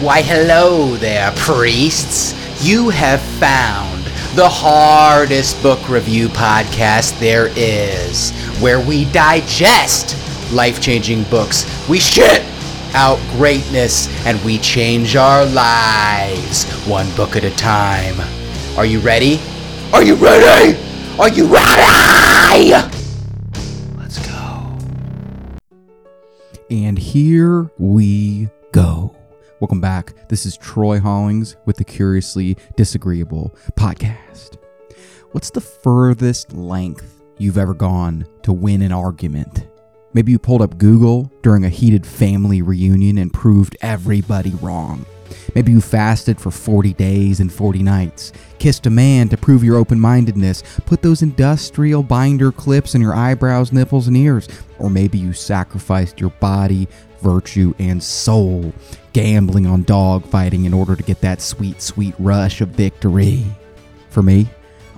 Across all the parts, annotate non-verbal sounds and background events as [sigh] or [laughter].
Why, hello there, priests. You have found the hardest book review podcast there is, where we digest life changing books. We shit out greatness and we change our lives one book at a time. Are you ready? Are you ready? Are you ready? Let's go. And here we go. Welcome back. This is Troy Hollings with the Curiously Disagreeable podcast. What's the furthest length you've ever gone to win an argument? Maybe you pulled up Google during a heated family reunion and proved everybody wrong. Maybe you fasted for 40 days and 40 nights, kissed a man to prove your open mindedness, put those industrial binder clips in your eyebrows, nipples, and ears, or maybe you sacrificed your body, virtue, and soul, gambling on dogfighting in order to get that sweet, sweet rush of victory. For me,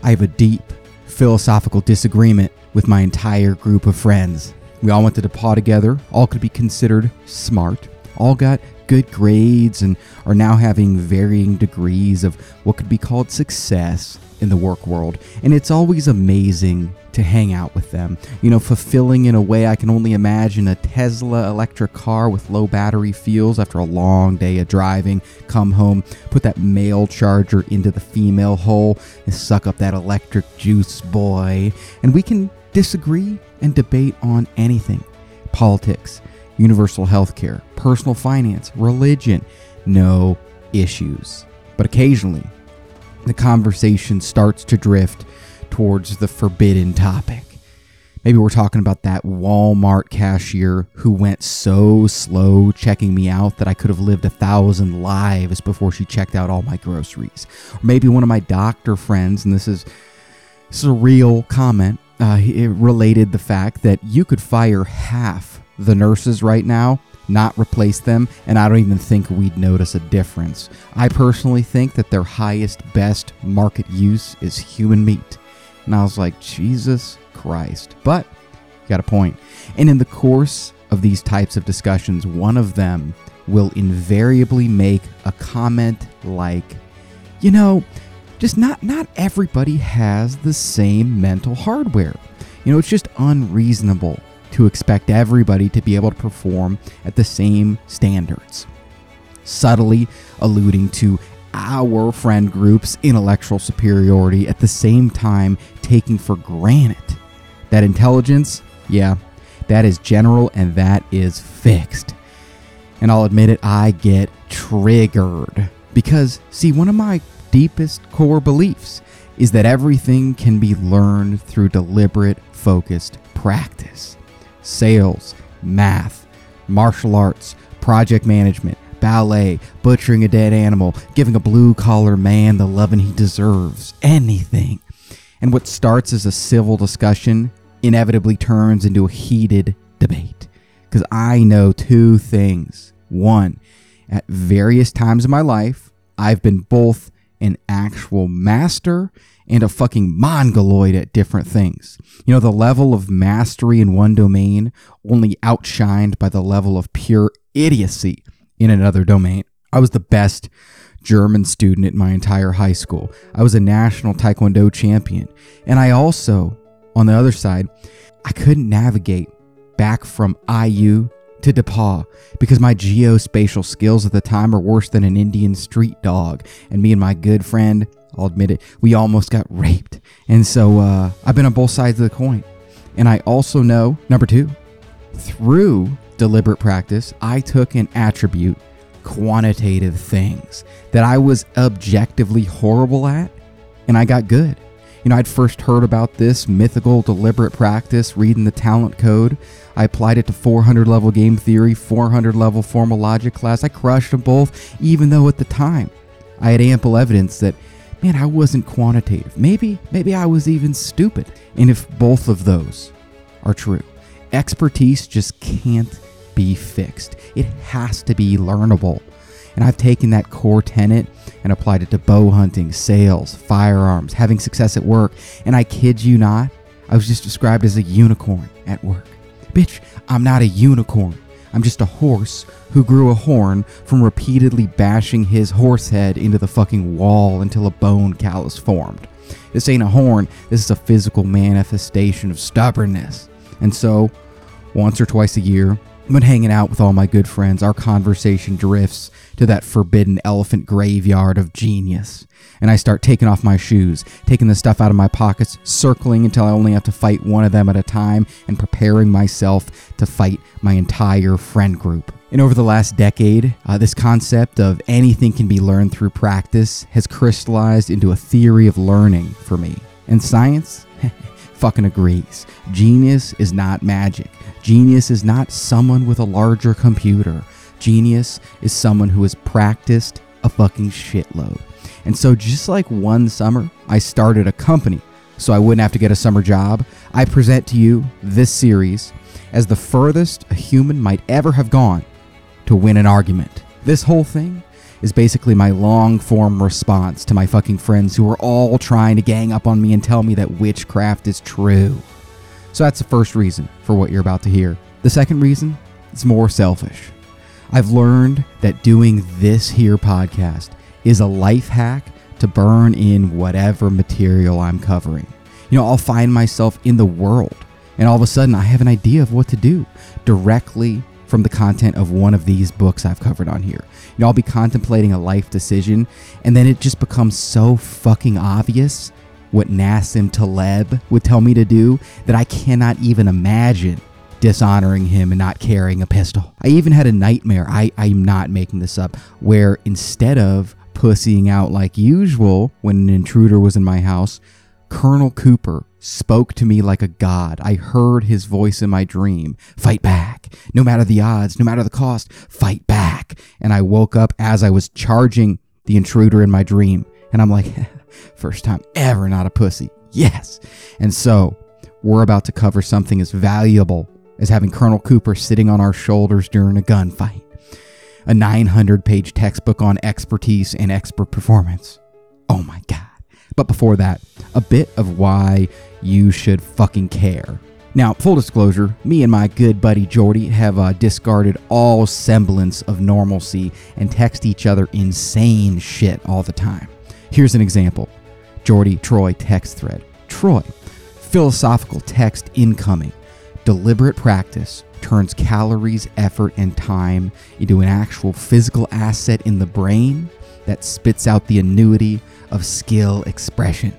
I have a deep philosophical disagreement with my entire group of friends. We all went to DePauw together, all could be considered smart, all got good grades, and are now having varying degrees of what could be called success in the work world. And it's always amazing to hang out with them. You know, fulfilling in a way I can only imagine a Tesla electric car with low battery feels after a long day of driving. Come home, put that male charger into the female hole, and suck up that electric juice, boy. And we can disagree and debate on anything politics, universal health care, personal finance, religion, no issues. But occasionally, the conversation starts to drift towards the forbidden topic. Maybe we're talking about that Walmart cashier who went so slow checking me out that I could have lived a thousand lives before she checked out all my groceries. Or maybe one of my doctor friends, and this is, this is a real comment, uh, it related the fact that you could fire half the nurses right now, not replace them, and I don't even think we'd notice a difference. I personally think that their highest, best market use is human meat. And I was like, Jesus Christ. But you got a point. And in the course of these types of discussions, one of them will invariably make a comment like, you know, just not not everybody has the same mental hardware. You know, it's just unreasonable to expect everybody to be able to perform at the same standards. Subtly alluding to our friend group's intellectual superiority at the same time taking for granted that intelligence, yeah, that is general and that is fixed. And I'll admit it, I get triggered. Because, see, one of my deepest core beliefs is that everything can be learned through deliberate, focused practice. Sales, math, martial arts, project management, ballet, butchering a dead animal, giving a blue collar man the loving he deserves, anything. And what starts as a civil discussion inevitably turns into a heated debate. Because I know two things. One, at various times in my life, I've been both an actual master and a fucking mongoloid at different things. You know, the level of mastery in one domain only outshined by the level of pure idiocy in another domain. I was the best German student at my entire high school. I was a national taekwondo champion. And I also, on the other side, I couldn't navigate back from IU to DePauw because my geospatial skills at the time are worse than an Indian street dog. And me and my good friend, I'll admit it, we almost got raped. And so uh, I've been on both sides of the coin. And I also know, number two, through deliberate practice, I took an attribute, quantitative things, that I was objectively horrible at, and I got good. You know, I'd first heard about this mythical deliberate practice reading the talent code. I applied it to 400 level game theory, 400 level formal logic class. I crushed them both, even though at the time I had ample evidence that, man, I wasn't quantitative. Maybe, maybe I was even stupid. And if both of those are true, expertise just can't be fixed. It has to be learnable. And I've taken that core tenet and applied it to bow hunting, sales, firearms, having success at work. And I kid you not, I was just described as a unicorn at work. Bitch, I'm not a unicorn. I'm just a horse who grew a horn from repeatedly bashing his horse head into the fucking wall until a bone callus formed. This ain't a horn, this is a physical manifestation of stubbornness. And so, once or twice a year, when hanging out with all my good friends, our conversation drifts to that forbidden elephant graveyard of genius. And I start taking off my shoes, taking the stuff out of my pockets, circling until I only have to fight one of them at a time, and preparing myself to fight my entire friend group. And over the last decade, uh, this concept of anything can be learned through practice has crystallized into a theory of learning for me. And science [laughs] fucking agrees. Genius is not magic. Genius is not someone with a larger computer. Genius is someone who has practiced a fucking shitload. And so, just like one summer, I started a company so I wouldn't have to get a summer job. I present to you this series as the furthest a human might ever have gone to win an argument. This whole thing is basically my long form response to my fucking friends who are all trying to gang up on me and tell me that witchcraft is true. So that's the first reason for what you're about to hear. The second reason is more selfish. I've learned that doing this here podcast is a life hack to burn in whatever material I'm covering. You know, I'll find myself in the world and all of a sudden I have an idea of what to do directly from the content of one of these books I've covered on here. You know, I'll be contemplating a life decision and then it just becomes so fucking obvious what Nassim Taleb would tell me to do that I cannot even imagine dishonoring him and not carrying a pistol. I even had a nightmare, I, I'm not making this up, where instead of pussying out like usual when an intruder was in my house, Colonel Cooper spoke to me like a god. I heard his voice in my dream fight back. No matter the odds, no matter the cost, fight back. And I woke up as I was charging the intruder in my dream. And I'm like, [laughs] first time ever not a pussy. Yes. And so we're about to cover something as valuable as having Colonel Cooper sitting on our shoulders during a gunfight. A 900 page textbook on expertise and expert performance. Oh my God. But before that, a bit of why you should fucking care. Now, full disclosure, me and my good buddy Jordy have uh, discarded all semblance of normalcy and text each other insane shit all the time. Here's an example Jordy Troy text thread. Troy, philosophical text incoming. Deliberate practice turns calories, effort, and time into an actual physical asset in the brain that spits out the annuity of skill expression.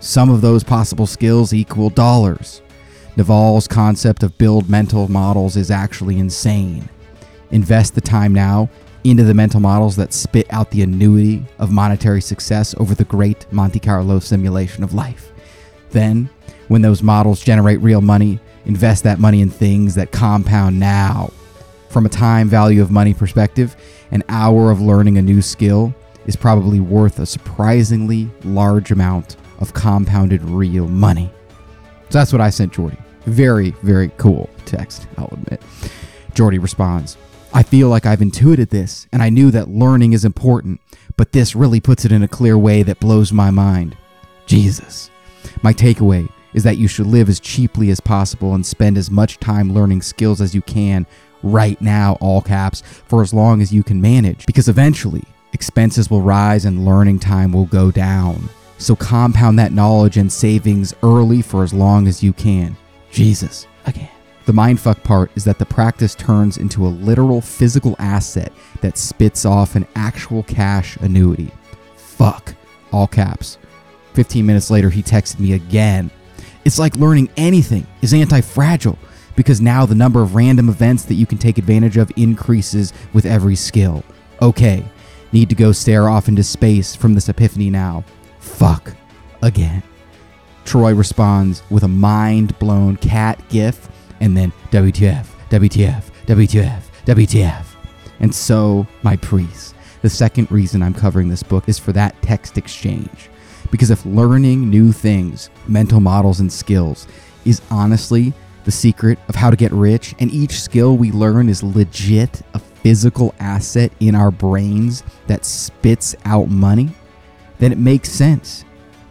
Some of those possible skills equal dollars. Naval's concept of build mental models is actually insane. Invest the time now into the mental models that spit out the annuity of monetary success over the great Monte Carlo simulation of life. Then, when those models generate real money, invest that money in things that compound now. From a time value of money perspective, an hour of learning a new skill is probably worth a surprisingly large amount of compounded real money. So that's what I sent Jordy. Very, very cool text, I'll admit. Jordy responds I feel like I've intuited this, and I knew that learning is important, but this really puts it in a clear way that blows my mind. Jesus. My takeaway is that you should live as cheaply as possible and spend as much time learning skills as you can right now, all caps, for as long as you can manage, because eventually expenses will rise and learning time will go down. So compound that knowledge and savings early for as long as you can. Jesus, again. The mindfuck part is that the practice turns into a literal physical asset that spits off an actual cash annuity. Fuck. All caps. 15 minutes later, he texted me again. It's like learning anything is anti fragile because now the number of random events that you can take advantage of increases with every skill. Okay, need to go stare off into space from this epiphany now. Fuck. Again. Troy responds with a mind blown cat gif and then WTF, WTF, WTF, WTF. And so, my priest, the second reason I'm covering this book is for that text exchange. Because if learning new things, mental models, and skills is honestly the secret of how to get rich, and each skill we learn is legit a physical asset in our brains that spits out money, then it makes sense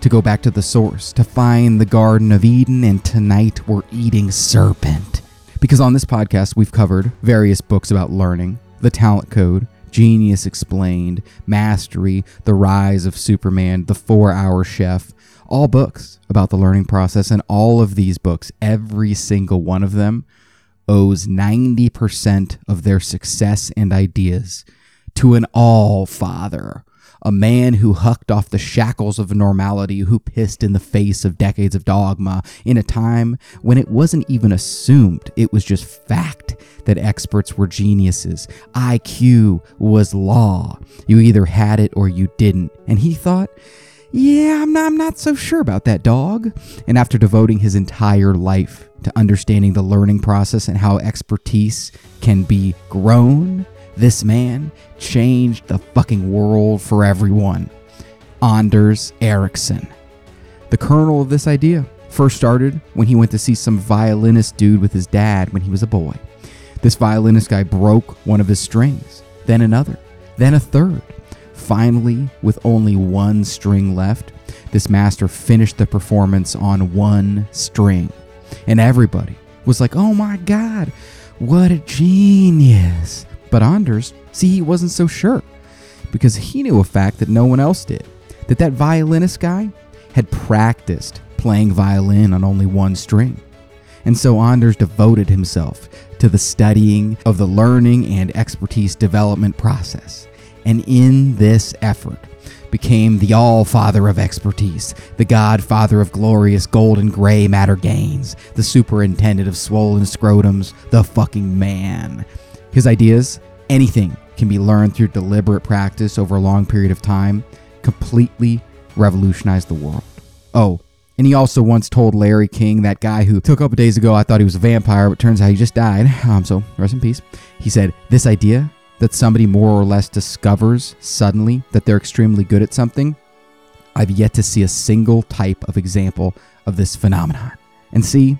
to go back to the source, to find the Garden of Eden, and tonight we're eating serpent. Because on this podcast, we've covered various books about learning, the talent code, Genius Explained, Mastery, The Rise of Superman, The Four Hour Chef, all books about the learning process. And all of these books, every single one of them, owes 90% of their success and ideas to an all father a man who hucked off the shackles of normality, who pissed in the face of decades of dogma in a time when it wasn't even assumed, it was just fact that experts were geniuses. IQ was law. You either had it or you didn't. And he thought, yeah, I'm not, I'm not so sure about that dog. And after devoting his entire life to understanding the learning process and how expertise can be grown, this man changed the fucking world for everyone. Anders Ericsson. The kernel of this idea first started when he went to see some violinist dude with his dad when he was a boy. This violinist guy broke one of his strings, then another, then a third. Finally, with only one string left, this master finished the performance on one string. And everybody was like, oh my god, what a genius. But Anders, see, he wasn't so sure because he knew a fact that no one else did that that violinist guy had practiced playing violin on only one string. And so Anders devoted himself to the studying of the learning and expertise development process. And in this effort, became the all father of expertise, the godfather of glorious golden gray matter gains, the superintendent of swollen scrotums, the fucking man. His ideas, anything can be learned through deliberate practice over a long period of time, completely revolutionized the world. Oh, and he also once told Larry King, that guy who took a couple days ago, I thought he was a vampire, but turns out he just died. [laughs] Um, so rest in peace. He said, This idea that somebody more or less discovers suddenly that they're extremely good at something, I've yet to see a single type of example of this phenomenon. And see,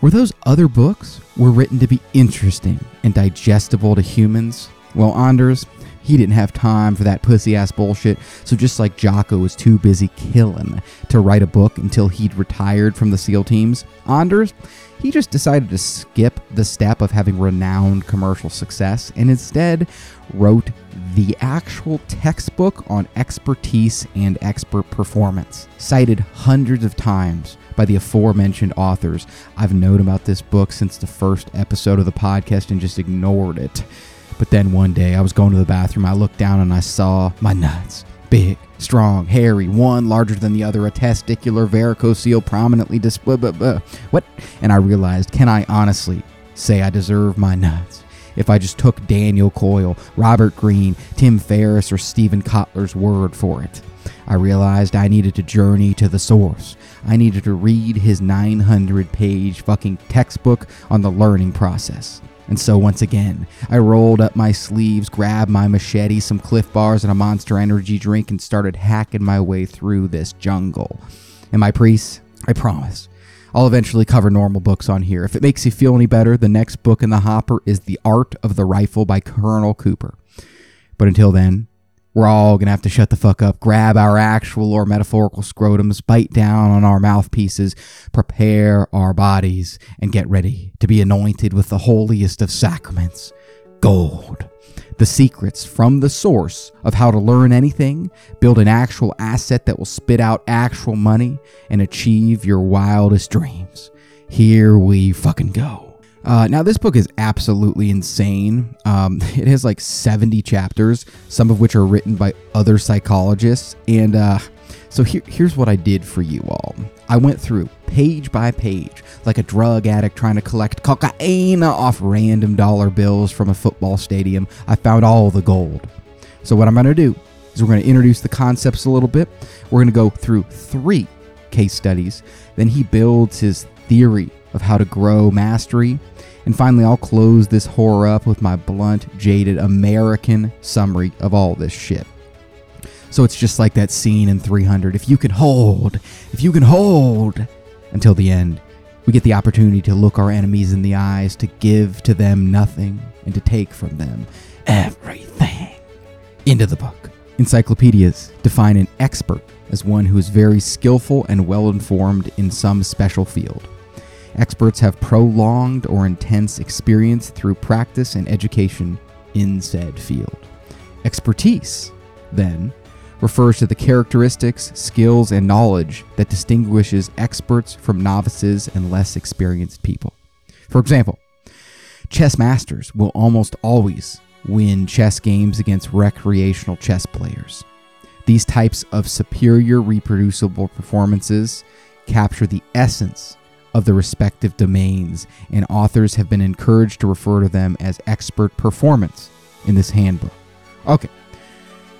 where those other books were written to be interesting and digestible to humans, well, Anders, he didn't have time for that pussy ass bullshit. So just like Jocko was too busy killing to write a book until he'd retired from the SEAL teams, Anders, he just decided to skip the step of having renowned commercial success and instead wrote the actual textbook on expertise and expert performance, cited hundreds of times by the aforementioned authors. I've known about this book since the first episode of the podcast and just ignored it. But then one day I was going to the bathroom, I looked down and I saw my nuts. Big, strong, hairy, one larger than the other, a testicular varicocele prominently displayed. What? And I realized, can I honestly say I deserve my nuts? If I just took Daniel Coyle, Robert Greene, Tim Ferriss, or Steven Kotler's word for it. I realized I needed to journey to the source. I needed to read his 900 page fucking textbook on the learning process. And so once again, I rolled up my sleeves, grabbed my machete, some Clif Bars, and a Monster Energy drink, and started hacking my way through this jungle. And my priests, I promise, I'll eventually cover normal books on here. If it makes you feel any better, the next book in the hopper is The Art of the Rifle by Colonel Cooper. But until then, we're all going to have to shut the fuck up, grab our actual or metaphorical scrotums, bite down on our mouthpieces, prepare our bodies, and get ready to be anointed with the holiest of sacraments gold. The secrets from the source of how to learn anything, build an actual asset that will spit out actual money, and achieve your wildest dreams. Here we fucking go. Uh, now, this book is absolutely insane. Um, [laughs] it has like 70 chapters, some of which are written by other psychologists. And uh, so here, here's what I did for you all I went through page by page, like a drug addict trying to collect cocaine off random dollar bills from a football stadium. I found all the gold. So, what I'm going to do is we're going to introduce the concepts a little bit. We're going to go through three case studies. Then he builds his theory of how to grow mastery. And finally, I'll close this horror up with my blunt, jaded American summary of all this shit. So it's just like that scene in 300. If you can hold, if you can hold until the end, we get the opportunity to look our enemies in the eyes, to give to them nothing, and to take from them everything. Into the book. Encyclopedias define an expert as one who is very skillful and well informed in some special field Experts have prolonged or intense experience through practice and education in said field. Expertise, then, refers to the characteristics, skills, and knowledge that distinguishes experts from novices and less experienced people. For example, chess masters will almost always win chess games against recreational chess players. These types of superior reproducible performances capture the essence of the respective domains, and authors have been encouraged to refer to them as expert performance in this handbook. Okay.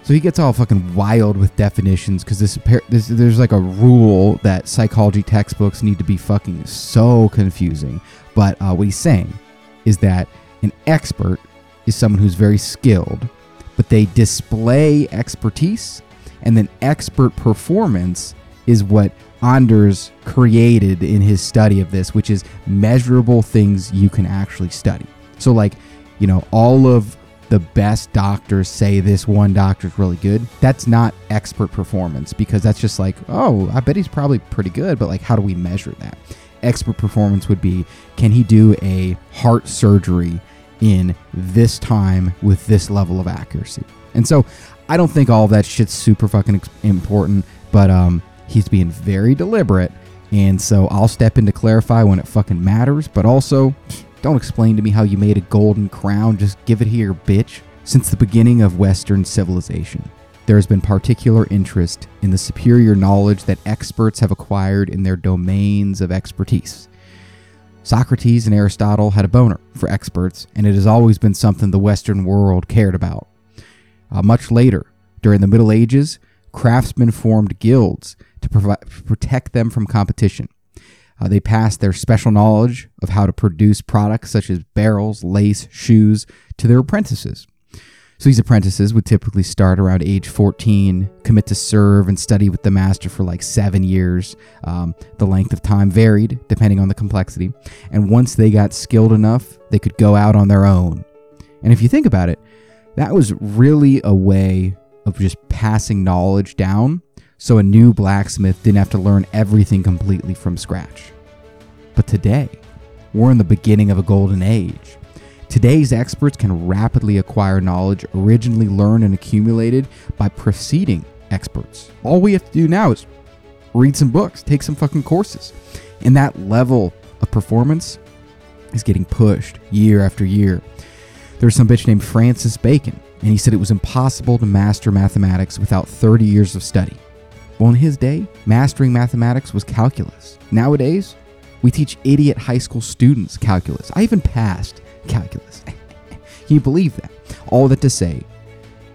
So he gets all fucking wild with definitions because this, this there's like a rule that psychology textbooks need to be fucking so confusing. But uh, what he's saying is that an expert is someone who's very skilled, but they display expertise, and then expert performance is what Anders created in his study of this, which is measurable things you can actually study. So, like, you know, all of the best doctors say this one doctor is really good. That's not expert performance because that's just like, oh, I bet he's probably pretty good, but like, how do we measure that? Expert performance would be can he do a heart surgery in this time with this level of accuracy? And so I don't think all that shit's super fucking important, but um, he's being very deliberate. And so I'll step in to clarify when it fucking matters, but also don't explain to me how you made a golden crown. Just give it here, bitch. Since the beginning of Western civilization, there has been particular interest in the superior knowledge that experts have acquired in their domains of expertise. Socrates and Aristotle had a boner for experts, and it has always been something the Western world cared about. Uh, much later, during the Middle Ages, craftsmen formed guilds to protect them from competition. Uh, they passed their special knowledge of how to produce products such as barrels, lace, shoes to their apprentices. So these apprentices would typically start around age 14, commit to serve and study with the master for like seven years. Um, the length of time varied depending on the complexity. And once they got skilled enough, they could go out on their own. And if you think about it, that was really a way of just passing knowledge down so a new blacksmith didn't have to learn everything completely from scratch. But today, we're in the beginning of a golden age. Today's experts can rapidly acquire knowledge originally learned and accumulated by preceding experts. All we have to do now is read some books, take some fucking courses. And that level of performance is getting pushed year after year. There's some bitch named Francis Bacon, and he said it was impossible to master mathematics without 30 years of study. Well, in his day, mastering mathematics was calculus. Nowadays, we teach idiot high school students calculus. I even passed calculus. [laughs] Can you believe that? All that to say,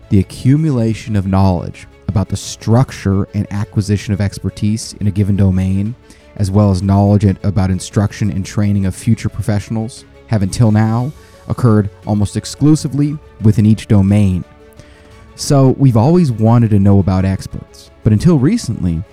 the accumulation of knowledge about the structure and acquisition of expertise in a given domain, as well as knowledge about instruction and training of future professionals, have until now occurred almost exclusively within each domain. So we've always wanted to know about experts. But until recently,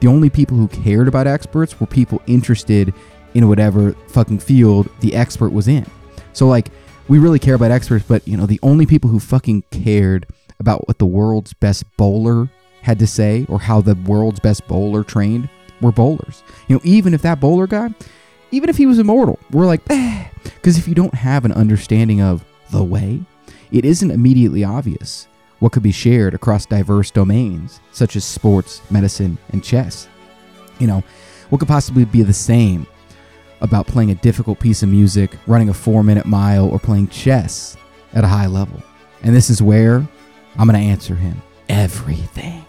the only people who cared about experts were people interested in whatever fucking field the expert was in. So like we really care about experts, but you know, the only people who fucking cared about what the world's best bowler had to say or how the world's best bowler trained were bowlers. You know, even if that bowler guy, even if he was immortal, we're like, eh. Because if you don't have an understanding of the way, it isn't immediately obvious what could be shared across diverse domains, such as sports, medicine, and chess. You know, what could possibly be the same about playing a difficult piece of music, running a four minute mile, or playing chess at a high level? And this is where I'm going to answer him everything.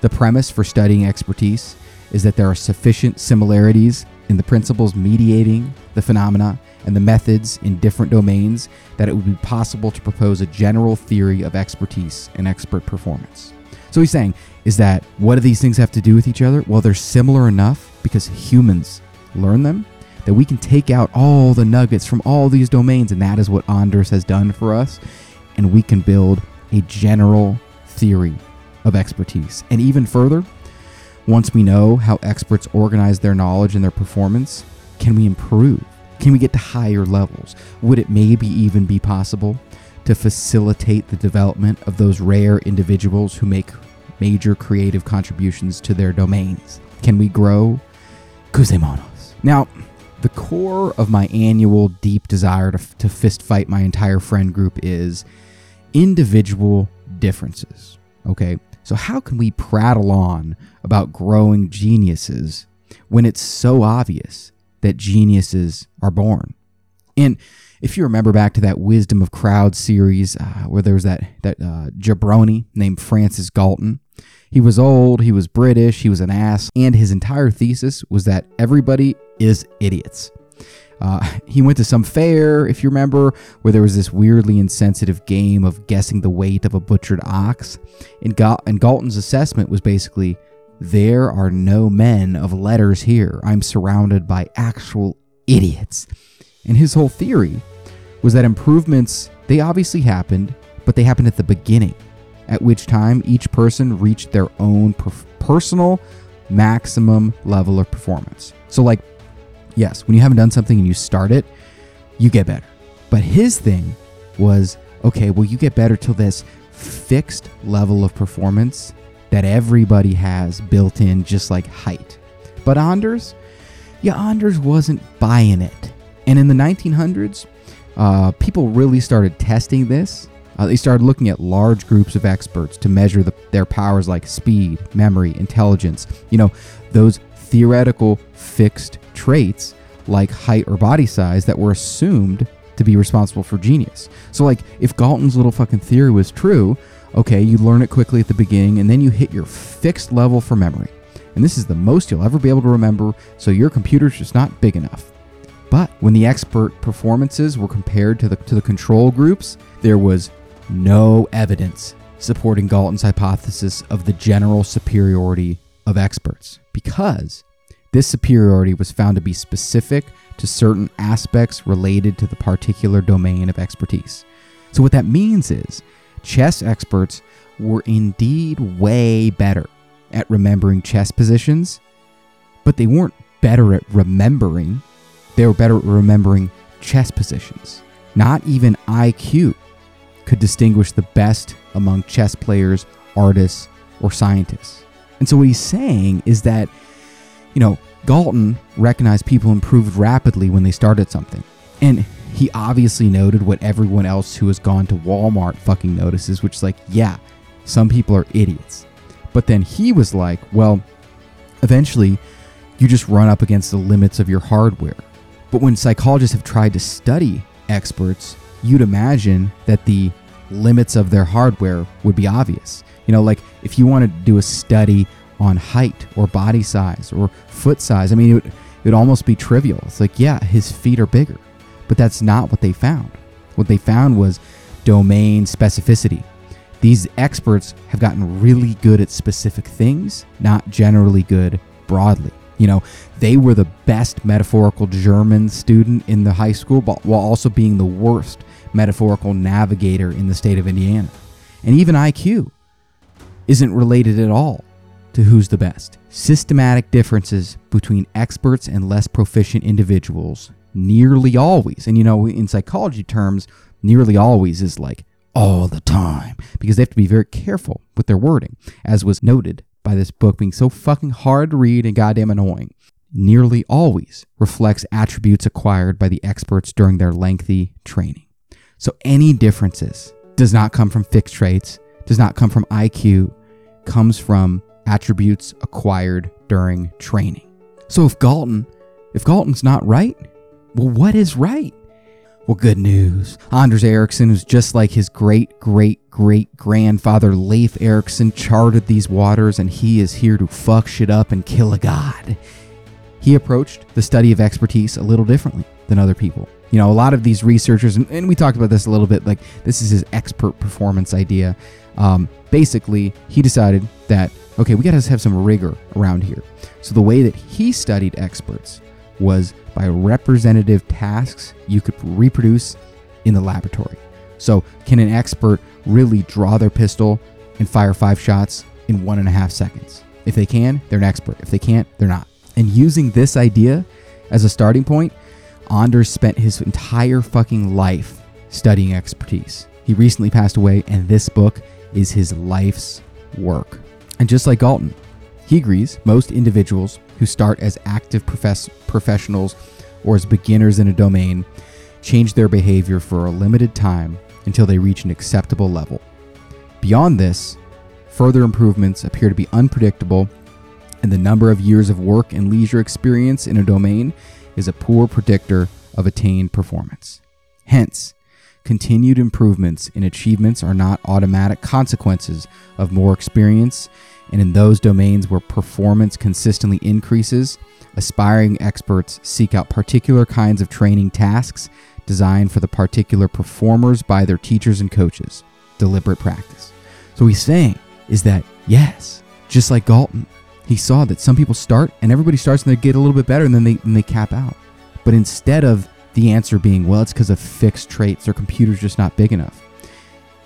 The premise for studying expertise is that there are sufficient similarities in the principles mediating the phenomena and the methods in different domains that it would be possible to propose a general theory of expertise and expert performance. So he's saying is that what do these things have to do with each other? Well, they're similar enough because humans learn them that we can take out all the nuggets from all these domains, and that is what Anders has done for us. And we can build a general theory of expertise. And even further, once we know how experts organize their knowledge and their performance, can we improve? Can we get to higher levels? Would it maybe even be possible to facilitate the development of those rare individuals who make major creative contributions to their domains? Can we grow Kusemonos? Now, the core of my annual deep desire to, to fist fight my entire friend group is individual differences. Okay, so how can we prattle on about growing geniuses when it's so obvious that geniuses are born? And if you remember back to that Wisdom of Crowds series uh, where there was that that uh, jabroni named Francis Galton, he was old, he was British, he was an ass, and his entire thesis was that everybody is idiots. Uh, [laughs] he went to some fair, if you remember, where there was this weirdly insensitive game of guessing the weight of a butchered ox. And, Ga- and Galton's assessment was basically there are no men of letters here. I'm surrounded by actual idiots. And his whole theory was that improvements, they obviously happened, but they happened at the beginning at which time each person reached their own per- personal maximum level of performance. So, like, yes, when you haven't done something and you start it, you get better. But his thing was okay, well, you get better till this fixed level of performance that everybody has built in, just like height. But Anders, yeah, Anders wasn't buying it. And in the 1900s, uh, people really started testing this uh, they started looking at large groups of experts to measure the, their powers like speed, memory, intelligence, you know, those theoretical fixed traits like height or body size that were assumed to be responsible for genius. So, like, if Galton's little fucking theory was true, okay, you learn it quickly at the beginning and then you hit your fixed level for memory. And this is the most you'll ever be able to remember, so your computer's just not big enough. But when the expert performances were compared to the, to the control groups, there was no evidence supporting Galton's hypothesis of the general superiority of experts because this superiority was found to be specific to certain aspects related to the particular domain of expertise. So, what that means is chess experts were indeed way better at remembering chess positions, but they weren't better at remembering, they were better at remembering chess positions. Not even IQ could distinguish the best among chess players, artists, or scientists. And so what he's saying is that, you know, Galton recognized people improved rapidly when they started something. And he obviously noted what everyone else who has gone to Walmart fucking notices, which is like, yeah, some people are idiots. But then he was like, well, eventually you just run up against the limits of your hardware. But when psychologists have tried to study experts, you'd imagine that the limits of their hardware would be obvious. You know, like if you wanted to do a study on height or body size or foot size, I mean, it would, it would almost be trivial. It's like, yeah, his feet are bigger. But that's not what they found. What they found was domain specificity. These experts have gotten really good at specific things, not generally good broadly. You know, they were the best metaphorical German student in the high school, but while also being the worst metaphorical navigator in the state of Indiana. And even IQ isn't related at all to who's the best. Systematic differences between experts and less proficient individuals nearly always, and you know, in psychology terms, nearly always is like all the time because they have to be very careful with their wording, as was noted by this book being so fucking hard to read and goddamn annoying. Nearly always reflects attributes acquired by the experts during their lengthy training. So any differences does not come from fixed traits, does not come from IQ, comes from attributes acquired during training. So if Galton, if Galton's not right, well, what is right? Well, good news. Anders Ericsson, who's just like his great great great grandfather Leif Erikson, charted these waters and he is here to fuck shit up and kill a god. He approached the study of expertise a little differently than other people you know, a lot of these researchers, and, and we talked about this a little bit, like this is his expert performance idea. Um, basically, he decided that, okay, we got to have some rigor around here. So the way that he studied experts was by representative tasks you could reproduce in the laboratory. So, can an expert really draw their pistol and fire five shots in one and a half seconds? If they can, they're an expert. If they can't, they're not. And using this idea as a starting point, Anders spent his entire fucking life studying expertise. He recently passed away, and this book is his life's work. And just like Galton, he agrees most individuals who start as active profess- professionals or as beginners in a domain change their behavior for a limited time until they reach an acceptable level. Beyond this, further improvements appear to be unpredictable, and the number of years of work and leisure experience in a domain is a poor predictor of attained performance. Hence, continued improvements in achievements are not automatic consequences of more experience, and in those domains where performance consistently increases, aspiring experts seek out particular kinds of training tasks designed for the particular performers by their teachers and coaches. Deliberate practice. So he's saying is that yes, just like Galton, he saw that some people start and everybody starts and they get a little bit better and then they and they cap out. But instead of the answer being, well, it's because of fixed traits, their computer's just not big enough.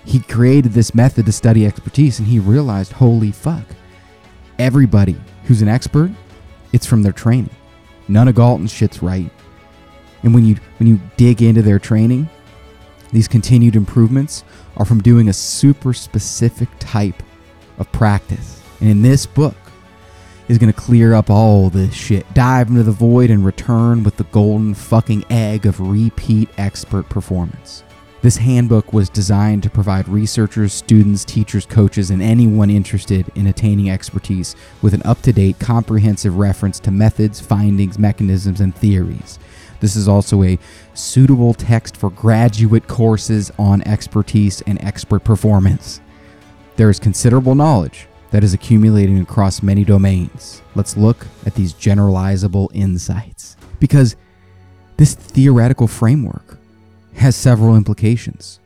He created this method to study expertise and he realized, holy fuck, everybody who's an expert, it's from their training. None of Galton's shit's right. And when you when you dig into their training, these continued improvements are from doing a super specific type of practice. And in this book is going to clear up all this shit, dive into the void and return with the golden fucking egg of repeat expert performance. This handbook was designed to provide researchers, students, teachers, coaches, and anyone interested in attaining expertise with an up to date, comprehensive reference to methods, findings, mechanisms, and theories. This is also a suitable text for graduate courses on expertise and expert performance. There is considerable knowledge that is accumulating across many domains. Let's look at these generalizable insights. Because this theoretical framework has several implications.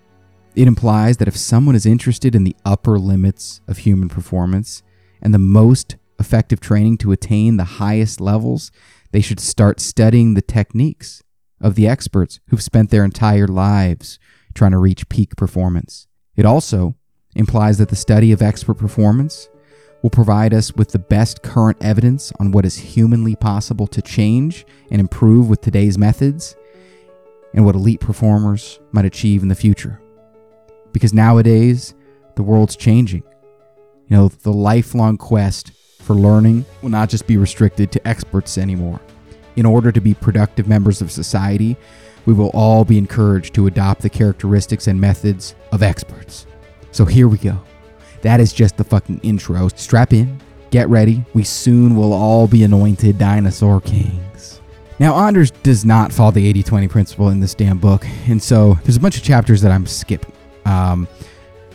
It implies that if someone is interested in the upper limits of human performance and the most effective training to attain the highest levels, they should start studying the techniques of the experts who've spent their entire lives trying to reach peak performance. It also implies that the study of expert performance will provide us with the best current evidence on what is humanly possible to change and improve with today's methods and what elite performers might achieve in the future. Because nowadays, the world's changing. You know, the lifelong quest for learning will not just be restricted to experts anymore. In order to be productive members of society, we will all be encouraged to adopt the characteristics and methods of experts. So here we go. That is just the fucking intro. Strap in, get ready. We soon will all be anointed dinosaur kings. Now, Anders does not follow the 80 20 principle in this damn book, and so there's a bunch of chapters that I'm skipping. Um,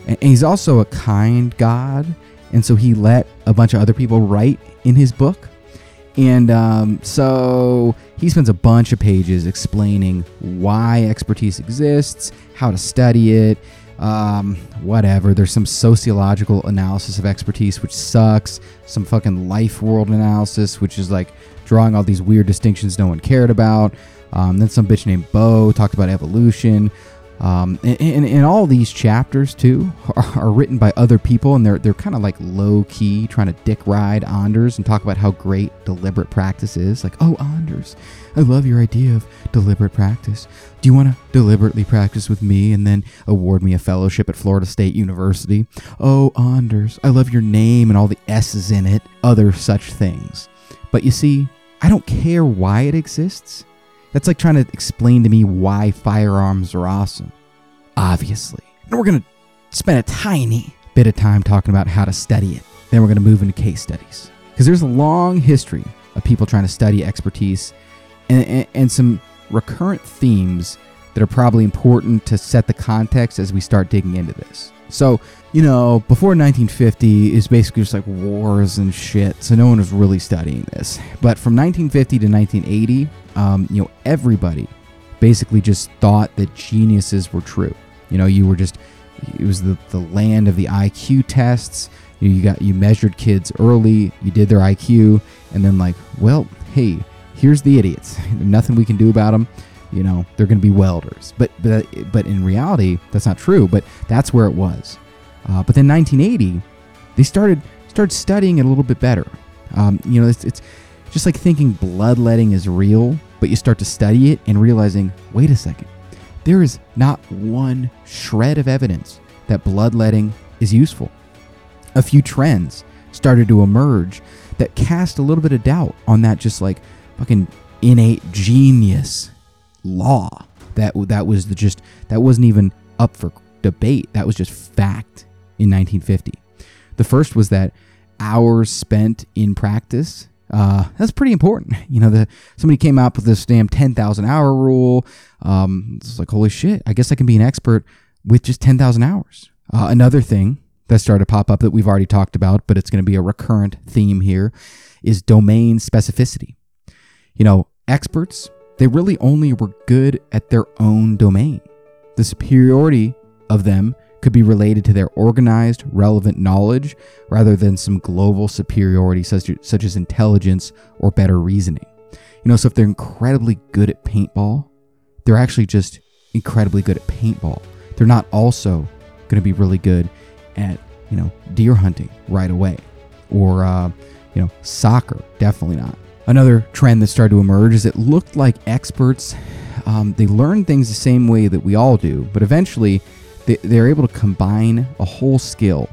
and he's also a kind God, and so he let a bunch of other people write in his book. And um, so he spends a bunch of pages explaining why expertise exists, how to study it, um, whatever. There's some sociological analysis of expertise, which sucks. Some fucking life world analysis, which is like drawing all these weird distinctions no one cared about. Um, then some bitch named Bo talked about evolution. Um, and, and, and, all these chapters too are, [laughs] are, written by other people, and they're they're kind of like low key trying to dick ride Anders and talk about how great deliberate practice is. Like, oh Anders, I love your idea of deliberate practice. Do you want to deliberately practice with me and then award me a fellowship at Florida State University? Oh Anders, I love your name and all the S's in it. Other such things, but you see, I don't care why it exists. That's like trying to explain to me why firearms are awesome. Obviously. And we're going to spend a tiny bit of time talking about how to study it. Then we're going to move into case studies. Because there's a long history of people trying to study expertise and, and, and some recurrent themes that are probably important to set the context as we start digging into this. So, you know, before 1950 is basically just like wars and shit, so no one was really studying this. But from 1950 to 1980, um, you know, everybody basically just thought that geniuses were true. You know, you were just it was the, the land of the IQ tests. You, you got you measured kids early, you did their IQ, and then like, well, hey, here's the idiots. [laughs] Nothing we can do about them. You know, they're going to be welders. But but but in reality, that's not true. But that's where it was. Uh, but then 1980, they started started studying it a little bit better. Um, you know, it's, it's just like thinking bloodletting is real but you start to study it and realizing wait a second, there is not one shred of evidence that bloodletting is useful. A few trends started to emerge that cast a little bit of doubt on that just like fucking innate genius law that that was the just that wasn't even up for debate. That was just fact in 1950. The first was that hours spent in practice. Uh, that's pretty important. [laughs] You know, the somebody came up with this damn 10,000 hour rule. Um, it's like holy shit. I guess I can be an expert with just 10,000 hours. Uh, another thing that started to pop up that we've already talked about, but it's going to be a recurrent theme here, is domain specificity. You know, experts they really only were good at their own domain. The superiority of them could be related to their organized, relevant knowledge rather than some global superiority such, such as intelligence or better reasoning. You know, so if they're incredibly good at paintball, they're actually just incredibly good at paintball. They're not also going to be really good at, you know, deer hunting right away or, uh, you know, soccer. Definitely not. Another trend that started to emerge is it looked like experts, um, they learn things the same way that we all do, but eventually they, they're able to combine a whole skill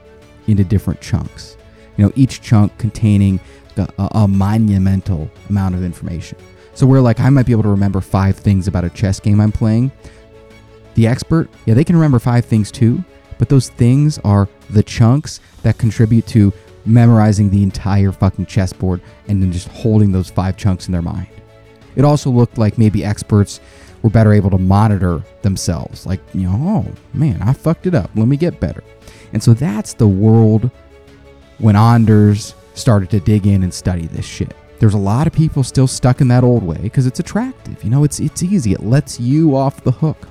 into different chunks. You know, each chunk containing a, a monumental amount of information. So where like I might be able to remember five things about a chess game I'm playing, the expert, yeah, they can remember five things too, but those things are the chunks that contribute to memorizing the entire fucking chessboard and then just holding those five chunks in their mind. It also looked like maybe experts were better able to monitor themselves. Like, you know, oh man, I fucked it up. Let me get better. And so that's the world when Anders started to dig in and study this shit. There's a lot of people still stuck in that old way because it's attractive. You know, it's it's easy. It lets you off the hook.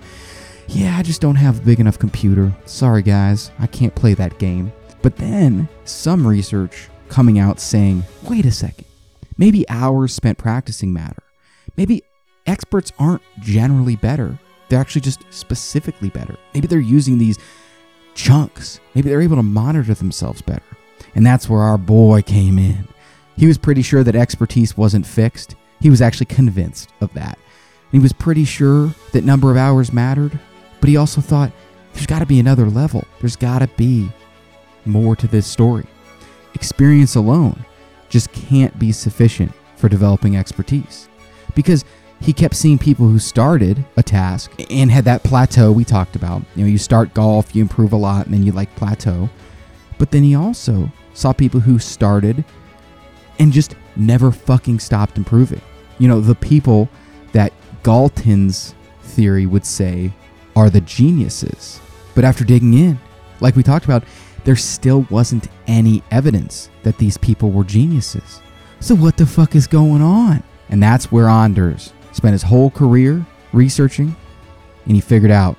Yeah, I just don't have a big enough computer. Sorry guys, I can't play that game. But then some research coming out saying, wait a second, maybe hours spent practicing matter. Maybe experts aren't generally better. They're actually just specifically better. Maybe they're using these chunks. Maybe they're able to monitor themselves better. And that's where our boy came in. He was pretty sure that expertise wasn't fixed. He was actually convinced of that. And he was pretty sure that number of hours mattered, but he also thought there's got to be another level. There's got to be more to this story. Experience alone just can't be sufficient for developing expertise. Because he kept seeing people who started a task and had that plateau we talked about. You know, you start golf, you improve a lot, and then you like plateau. But then he also saw people who started and just never fucking stopped improving. You know, the people that Galton's theory would say are the geniuses. But after digging in, like we talked about, there still wasn't any evidence that these people were geniuses. So, what the fuck is going on? And that's where Anders spent his whole career researching, and he figured out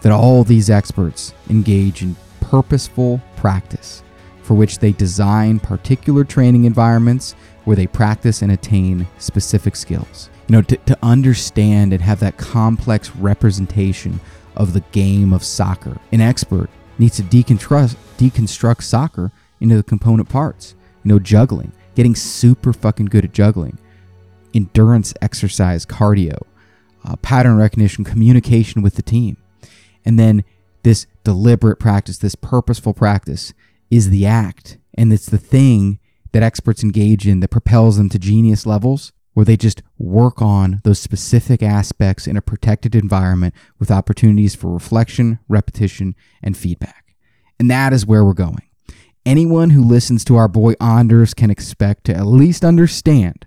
that all these experts engage in purposeful practice for which they design particular training environments where they practice and attain specific skills. You know, to, to understand and have that complex representation of the game of soccer, an expert needs to deconstruct, deconstruct soccer into the component parts. You know, juggling, getting super fucking good at juggling, endurance exercise, cardio, uh, pattern recognition, communication with the team. And then this deliberate practice, this purposeful practice is the act. And it's the thing that experts engage in that propels them to genius levels where they just work on those specific aspects in a protected environment with opportunities for reflection, repetition, and feedback. And that is where we're going. Anyone who listens to our boy Anders can expect to at least understand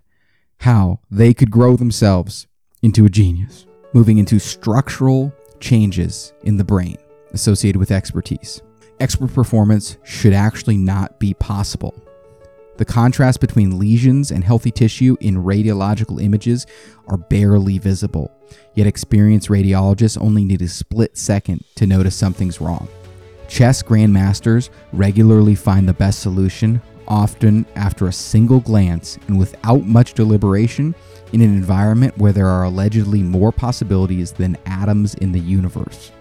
how they could grow themselves into a genius, moving into structural changes in the brain associated with expertise. Expert performance should actually not be possible the contrast between lesions and healthy tissue in radiological images are barely visible, yet experienced radiologists only need a split second to notice something's wrong. Chess grandmasters regularly find the best solution, often after a single glance and without much deliberation, in an environment where there are allegedly more possibilities than atoms in the universe.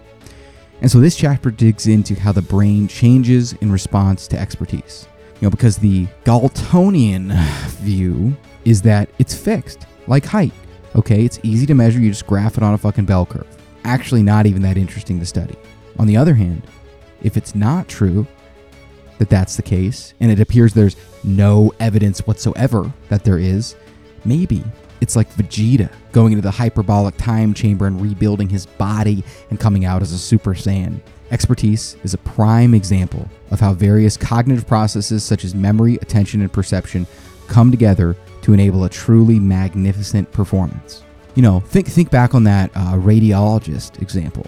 And so this chapter digs into how the brain changes in response to expertise. You know, because the Galtonian view is that it's fixed, like height. Okay, it's easy to measure, you just graph it on a fucking bell curve. Actually, not even that interesting to study. On the other hand, if it's not true that that's the case, and it appears there's no evidence whatsoever that there is, maybe It's like Vegeta going into the hyperbolic time chamber and rebuilding his body and coming out as a Super Saiyan. Expertise is a prime example of how various cognitive processes such as memory, attention, and perception come together to enable a truly magnificent performance. You know, think think back on that uh, radiologist example.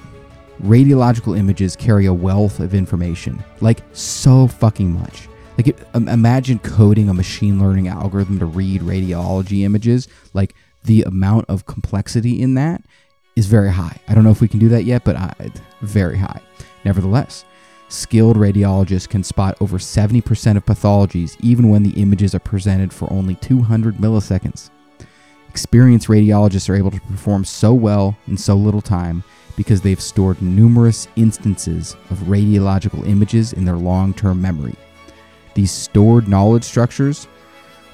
Radiological images carry a wealth of information, like so fucking much. Like, it, um, imagine coding a machine learning algorithm to read radiology images. Like, the amount of complexity in that is very high. I don't know if we can do that yet, but uh, very high. Nevertheless, skilled radiologists can spot over 70% of pathologies even when the images are presented for only 200 milliseconds. Experienced radiologists are able to perform so well in so little time because they've stored numerous instances of radiological images in their long term memory. These stored knowledge structures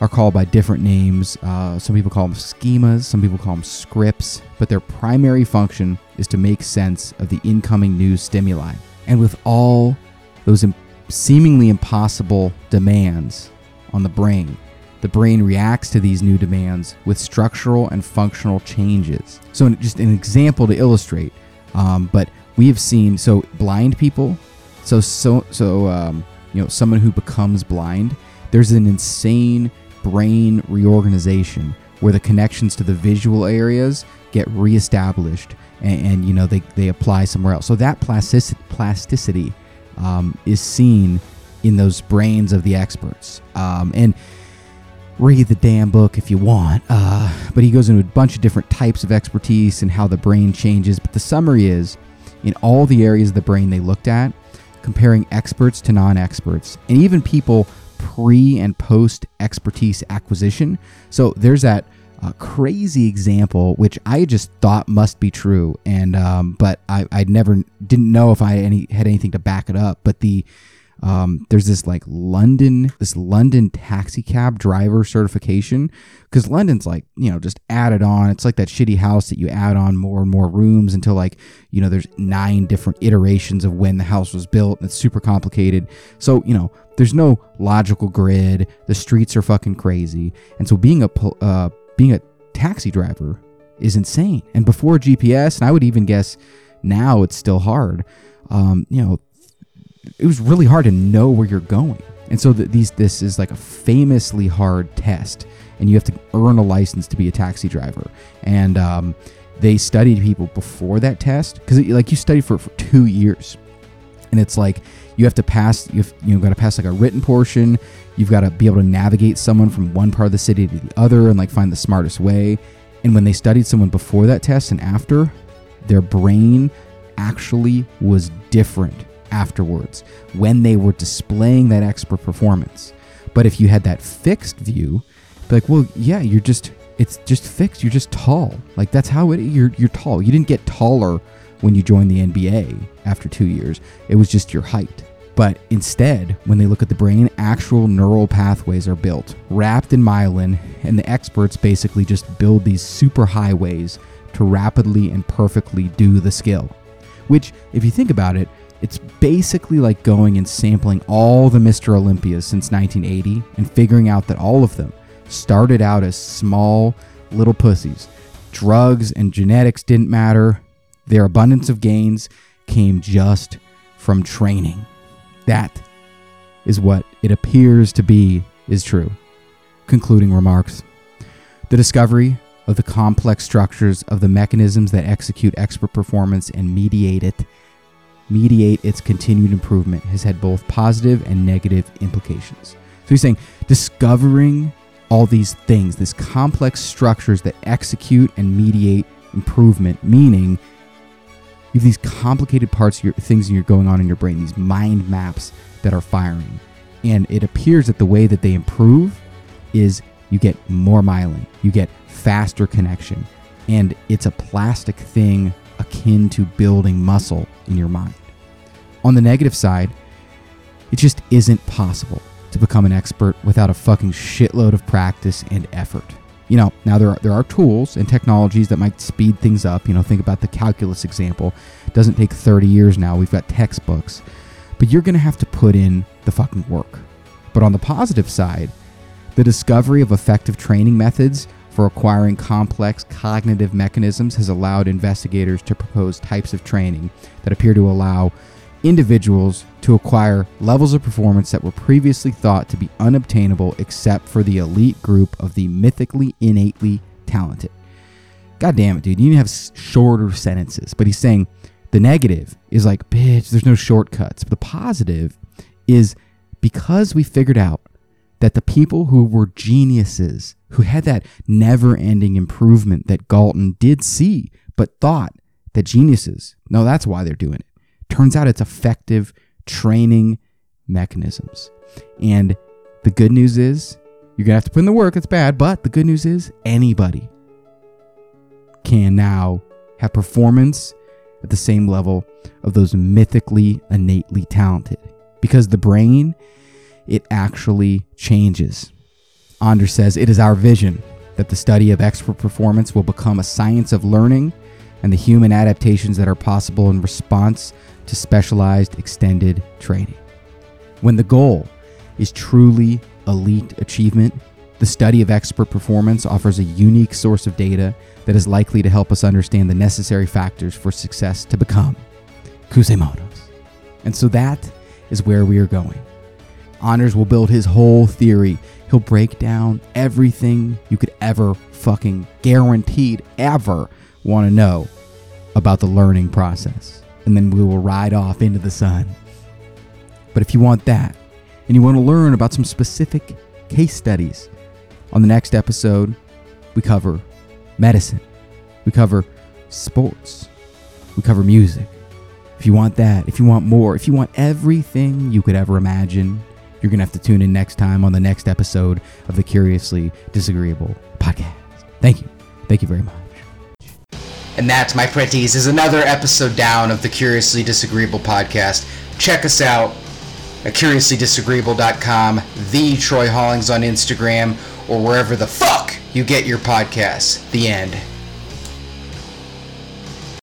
are called by different names. Uh, some people call them schemas, some people call them scripts, but their primary function is to make sense of the incoming news stimuli. And with all those seemingly impossible demands on the brain, the brain reacts to these new demands with structural and functional changes. So, just an example to illustrate, um, but we have seen so blind people, so so so um, you know, someone who becomes blind, there's an insane brain reorganization where the connections to the visual areas get reestablished and, and you know they, they apply somewhere else. So that plasticity, plasticity um, is seen in those brains of the experts. Um, and read the damn book if you want. Uh, but he goes into a bunch of different types of expertise and how the brain changes. But the summary is in all the areas of the brain they looked at, comparing experts to non experts, and even people pre and post expertise acquisition. So there's that uh, crazy example, which I just thought must be true, and um, but I I never didn't know if I any had anything to back it up. But the um, there's this like London, this London taxi cab driver certification because London's like you know just added on. It's like that shitty house that you add on more and more rooms until like you know there's nine different iterations of when the house was built. And it's super complicated. So you know there's no logical grid. The streets are fucking crazy, and so being a uh, being a taxi driver is insane. And before GPS, and I would even guess now it's still hard. Um, you know, it was really hard to know where you're going. And so the, these this is like a famously hard test, and you have to earn a license to be a taxi driver. And um, they studied people before that test because like you study for for two years, and it's like you have to pass you've you know got to pass like a written portion. You've got to be able to navigate someone from one part of the city to the other and like find the smartest way. And when they studied someone before that test and after, their brain actually was different afterwards when they were displaying that expert performance. But if you had that fixed view, like, well, yeah, you're just it's just fixed. You're just tall. Like that's how it you're you're tall. You didn't get taller when you joined the NBA after 2 years. It was just your height. But instead, when they look at the brain, actual neural pathways are built, wrapped in myelin, and the experts basically just build these super highways to rapidly and perfectly do the skill. Which, if you think about it, it's basically like going and sampling all the Mr. Olympias since 1980 and figuring out that all of them started out as small little pussies. Drugs and genetics didn't matter. Their abundance of gains came just from training. That is what it appears to be is true. Concluding remarks. The discovery of the complex structures of the mechanisms that execute expert performance and mediate it mediate its continued improvement has had both positive and negative implications. So he's saying discovering all these things, these complex structures that execute and mediate improvement, meaning you have these complicated parts of your things are going on in your brain, these mind maps that are firing. And it appears that the way that they improve is you get more myelin, you get faster connection, and it's a plastic thing akin to building muscle in your mind. On the negative side, it just isn't possible to become an expert without a fucking shitload of practice and effort. You know, now there are, there are tools and technologies that might speed things up. You know, think about the calculus example. It doesn't take 30 years now. We've got textbooks. But you're going to have to put in the fucking work. But on the positive side, the discovery of effective training methods for acquiring complex cognitive mechanisms has allowed investigators to propose types of training that appear to allow individuals to acquire levels of performance that were previously thought to be unobtainable except for the elite group of the mythically innately talented. God damn it, dude. You need to have shorter sentences. But he's saying the negative is like, bitch, there's no shortcuts. But the positive is because we figured out that the people who were geniuses, who had that never ending improvement that Galton did see, but thought that geniuses, no, that's why they're doing it. Turns out it's effective training mechanisms. And the good news is, you're going to have to put in the work. It's bad. But the good news is, anybody can now have performance at the same level of those mythically innately talented. Because the brain it actually changes. Anders says it is our vision that the study of expert performance will become a science of learning and the human adaptations that are possible in response to specialized extended training. When the goal is truly elite achievement, the study of expert performance offers a unique source of data that is likely to help us understand the necessary factors for success to become Kusemonos. And so that is where we are going. Anders will build his whole theory. He'll break down everything you could ever fucking guaranteed ever want to know about the learning process. And then we will ride off into the sun. But if you want that, and you want to learn about some specific case studies, on the next episode, we cover medicine, we cover sports, we cover music. If you want that, if you want more, if you want everything you could ever imagine, you're going to have to tune in next time on the next episode of the Curiously Disagreeable podcast. Thank you. Thank you very much. And that, my pretties, is another episode down of the Curiously Disagreeable podcast. Check us out at curiouslydisagreeable.com, the Troy Hollings on Instagram, or wherever the fuck you get your podcasts. The end.